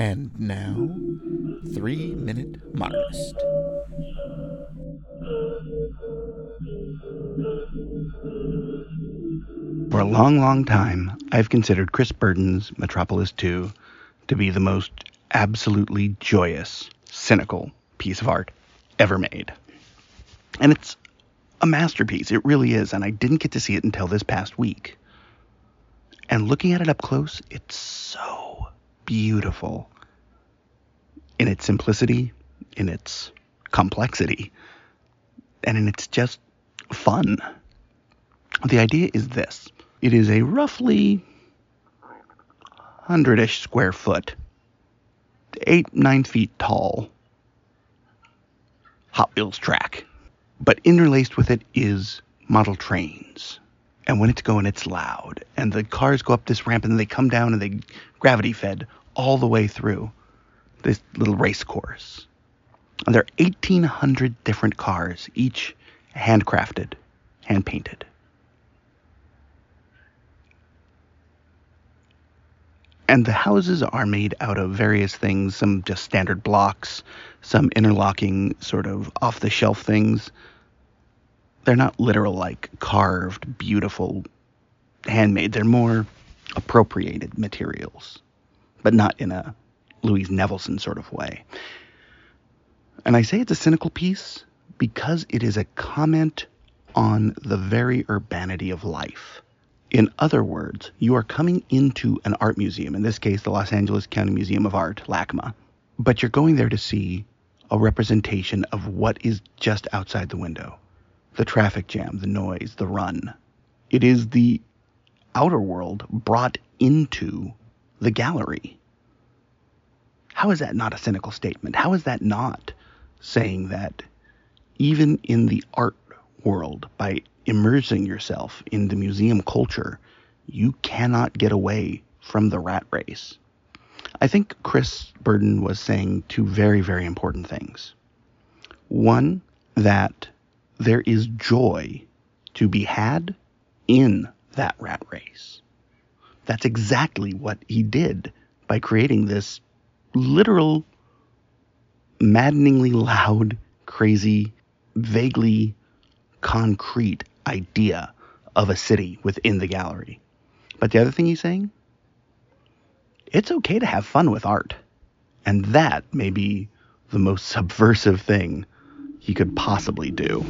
And now, Three Minute Marxist. For a long, long time, I've considered Chris Burden's Metropolis 2 to be the most absolutely joyous, cynical piece of art ever made. And it's a masterpiece. It really is. And I didn't get to see it until this past week. And looking at it up close, it's so beautiful in its simplicity, in its complexity, and in its just fun. The idea is this it is a roughly 100 ish square foot, 8, 9 feet tall Hot Wheels track. But interlaced with it is model trains. And when it's going, it's loud. And the cars go up this ramp and they come down and they gravity fed all the way through this little race course. And there are 1,800 different cars, each handcrafted, hand painted. And the houses are made out of various things, some just standard blocks, some interlocking sort of off the shelf things. They're not literal, like carved, beautiful, handmade. They're more appropriated materials, but not in a Louise Nevelson sort of way. And I say it's a cynical piece because it is a comment on the very urbanity of life. In other words, you are coming into an art museum, in this case, the Los Angeles County Museum of Art, LACMA, but you're going there to see a representation of what is just outside the window the traffic jam, the noise, the run. It is the outer world brought into the gallery. How is that not a cynical statement? How is that not saying that even in the art world, by immersing yourself in the museum culture, you cannot get away from the rat race. I think Chris Burden was saying two very, very important things. One, that there is joy to be had in that rat race. That's exactly what he did by creating this literal, maddeningly loud, crazy, vaguely concrete idea of a city within the gallery. But the other thing he's saying, it's okay to have fun with art. And that may be the most subversive thing he could possibly do.